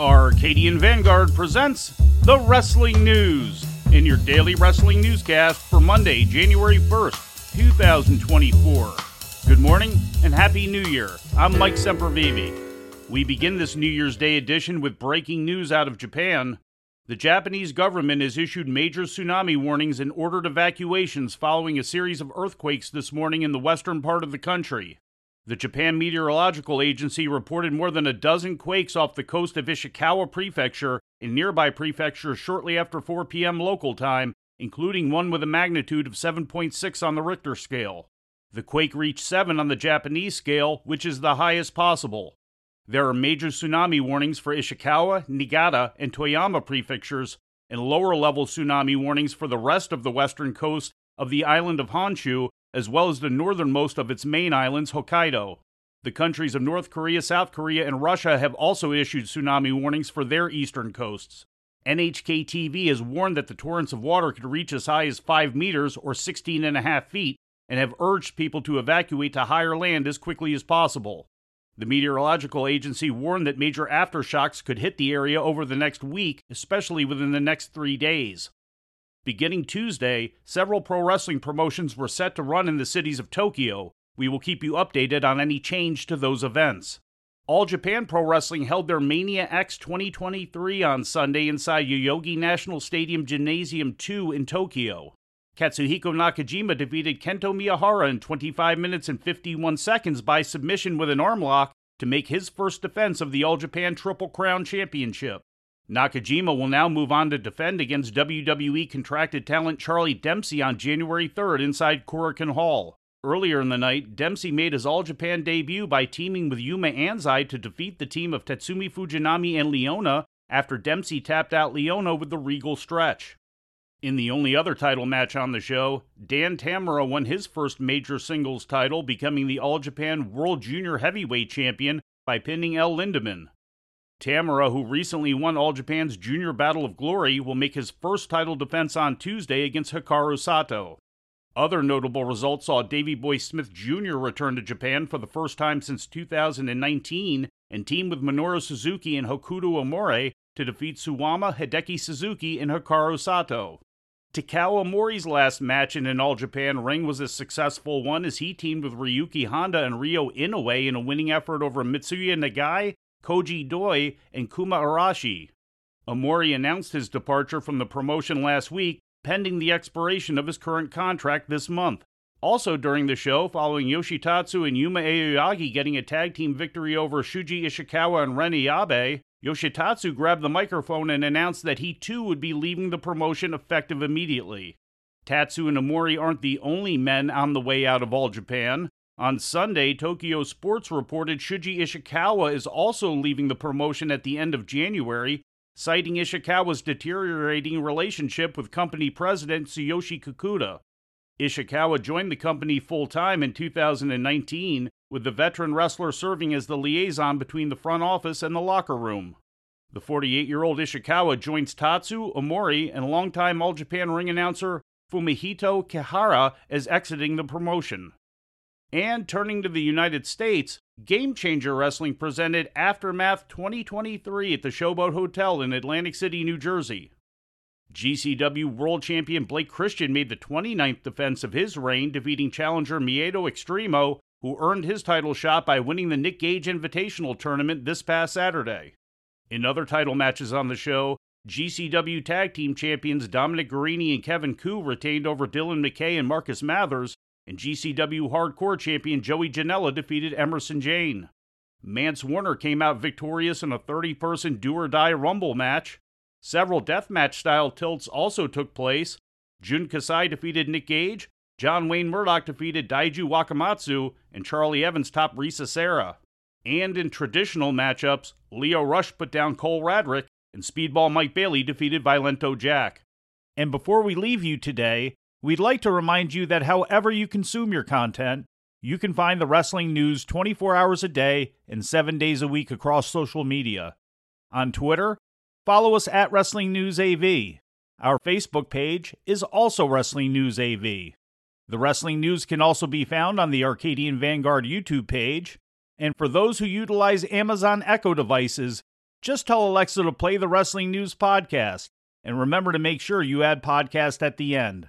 Arcadian Vanguard presents the Wrestling News in your daily wrestling newscast for Monday, January 1st, 2024. Good morning and Happy New Year. I'm Mike Sempervive. We begin this New Year's Day edition with breaking news out of Japan. The Japanese government has issued major tsunami warnings and ordered evacuations following a series of earthquakes this morning in the western part of the country. The Japan Meteorological Agency reported more than a dozen quakes off the coast of Ishikawa Prefecture and nearby prefectures shortly after 4 p.m. local time, including one with a magnitude of 7.6 on the Richter scale. The quake reached 7 on the Japanese scale, which is the highest possible. There are major tsunami warnings for Ishikawa, Niigata, and Toyama prefectures, and lower level tsunami warnings for the rest of the western coast of the island of Honshu as well as the northernmost of its main islands, Hokkaido. The countries of North Korea, South Korea, and Russia have also issued tsunami warnings for their eastern coasts. NHK TV has warned that the torrents of water could reach as high as 5 meters or 16 and a half feet and have urged people to evacuate to higher land as quickly as possible. The meteorological agency warned that major aftershocks could hit the area over the next week, especially within the next three days. Beginning Tuesday, several pro wrestling promotions were set to run in the cities of Tokyo. We will keep you updated on any change to those events. All Japan Pro Wrestling held their Mania X 2023 on Sunday inside Yoyogi National Stadium Gymnasium 2 in Tokyo. Katsuhiko Nakajima defeated Kento Miyahara in 25 minutes and 51 seconds by submission with an arm lock to make his first defense of the All Japan Triple Crown Championship. Nakajima will now move on to defend against WWE contracted talent Charlie Dempsey on January 3rd inside Korakuen Hall. Earlier in the night, Dempsey made his All Japan debut by teaming with Yuma Anzai to defeat the team of Tatsumi Fujinami and Leona after Dempsey tapped out Leona with the Regal stretch. In the only other title match on the show, Dan Tamura won his first major singles title, becoming the All Japan World Junior Heavyweight Champion by pinning El Lindaman. Tamura, who recently won All Japan's Junior Battle of Glory, will make his first title defense on Tuesday against Hikaru Sato. Other notable results saw Davey Boy Smith Jr. return to Japan for the first time since 2019 and team with Minoru Suzuki and Hokuto Omori to defeat Suwama Hideki Suzuki and Hikaru Sato. Takao Omori's last match in an All Japan ring was a successful one as he teamed with Ryuki Honda and Ryo Inoue in a winning effort over Mitsuya Nagai Koji Doi, and Kuma Arashi. Omori announced his departure from the promotion last week, pending the expiration of his current contract this month. Also during the show, following Yoshitatsu and Yuma Aoyagi getting a tag team victory over Shuji Ishikawa and Ren Ayabe, Yoshitatsu grabbed the microphone and announced that he too would be leaving the promotion effective immediately. Tatsu and Omori aren't the only men on the way out of All Japan. On Sunday, Tokyo Sports reported Shuji Ishikawa is also leaving the promotion at the end of January, citing Ishikawa's deteriorating relationship with company president Tsuyoshi Kikuta. Ishikawa joined the company full time in 2019, with the veteran wrestler serving as the liaison between the front office and the locker room. The 48 year old Ishikawa joins Tatsu, Omori, and longtime All Japan ring announcer Fumihito Kihara as exiting the promotion. And turning to the United States, Game Changer Wrestling presented Aftermath 2023 at the Showboat Hotel in Atlantic City, New Jersey. GCW World Champion Blake Christian made the 29th defense of his reign, defeating challenger Miedo Extremo, who earned his title shot by winning the Nick Gage Invitational Tournament this past Saturday. In other title matches on the show, GCW Tag Team Champions Dominic Garrini and Kevin Ku retained over Dylan McKay and Marcus Mathers, and GCW Hardcore Champion Joey Janela defeated Emerson Jane. Mance Warner came out victorious in a 30 person do or die Rumble match. Several deathmatch style tilts also took place. Jun Kasai defeated Nick Gage, John Wayne Murdoch defeated Daiju Wakamatsu, and Charlie Evans topped Risa Sera. And in traditional matchups, Leo Rush put down Cole Radrick, and Speedball Mike Bailey defeated Violento Jack. And before we leave you today, We'd like to remind you that however you consume your content, you can find the wrestling news 24 hours a day and 7 days a week across social media. On Twitter, follow us at Wrestling News AV. Our Facebook page is also Wrestling News AV. The wrestling news can also be found on the Arcadian Vanguard YouTube page. And for those who utilize Amazon Echo devices, Just tell Alexa to play the Wrestling News Podcast, and remember to make sure you add podcast at the end.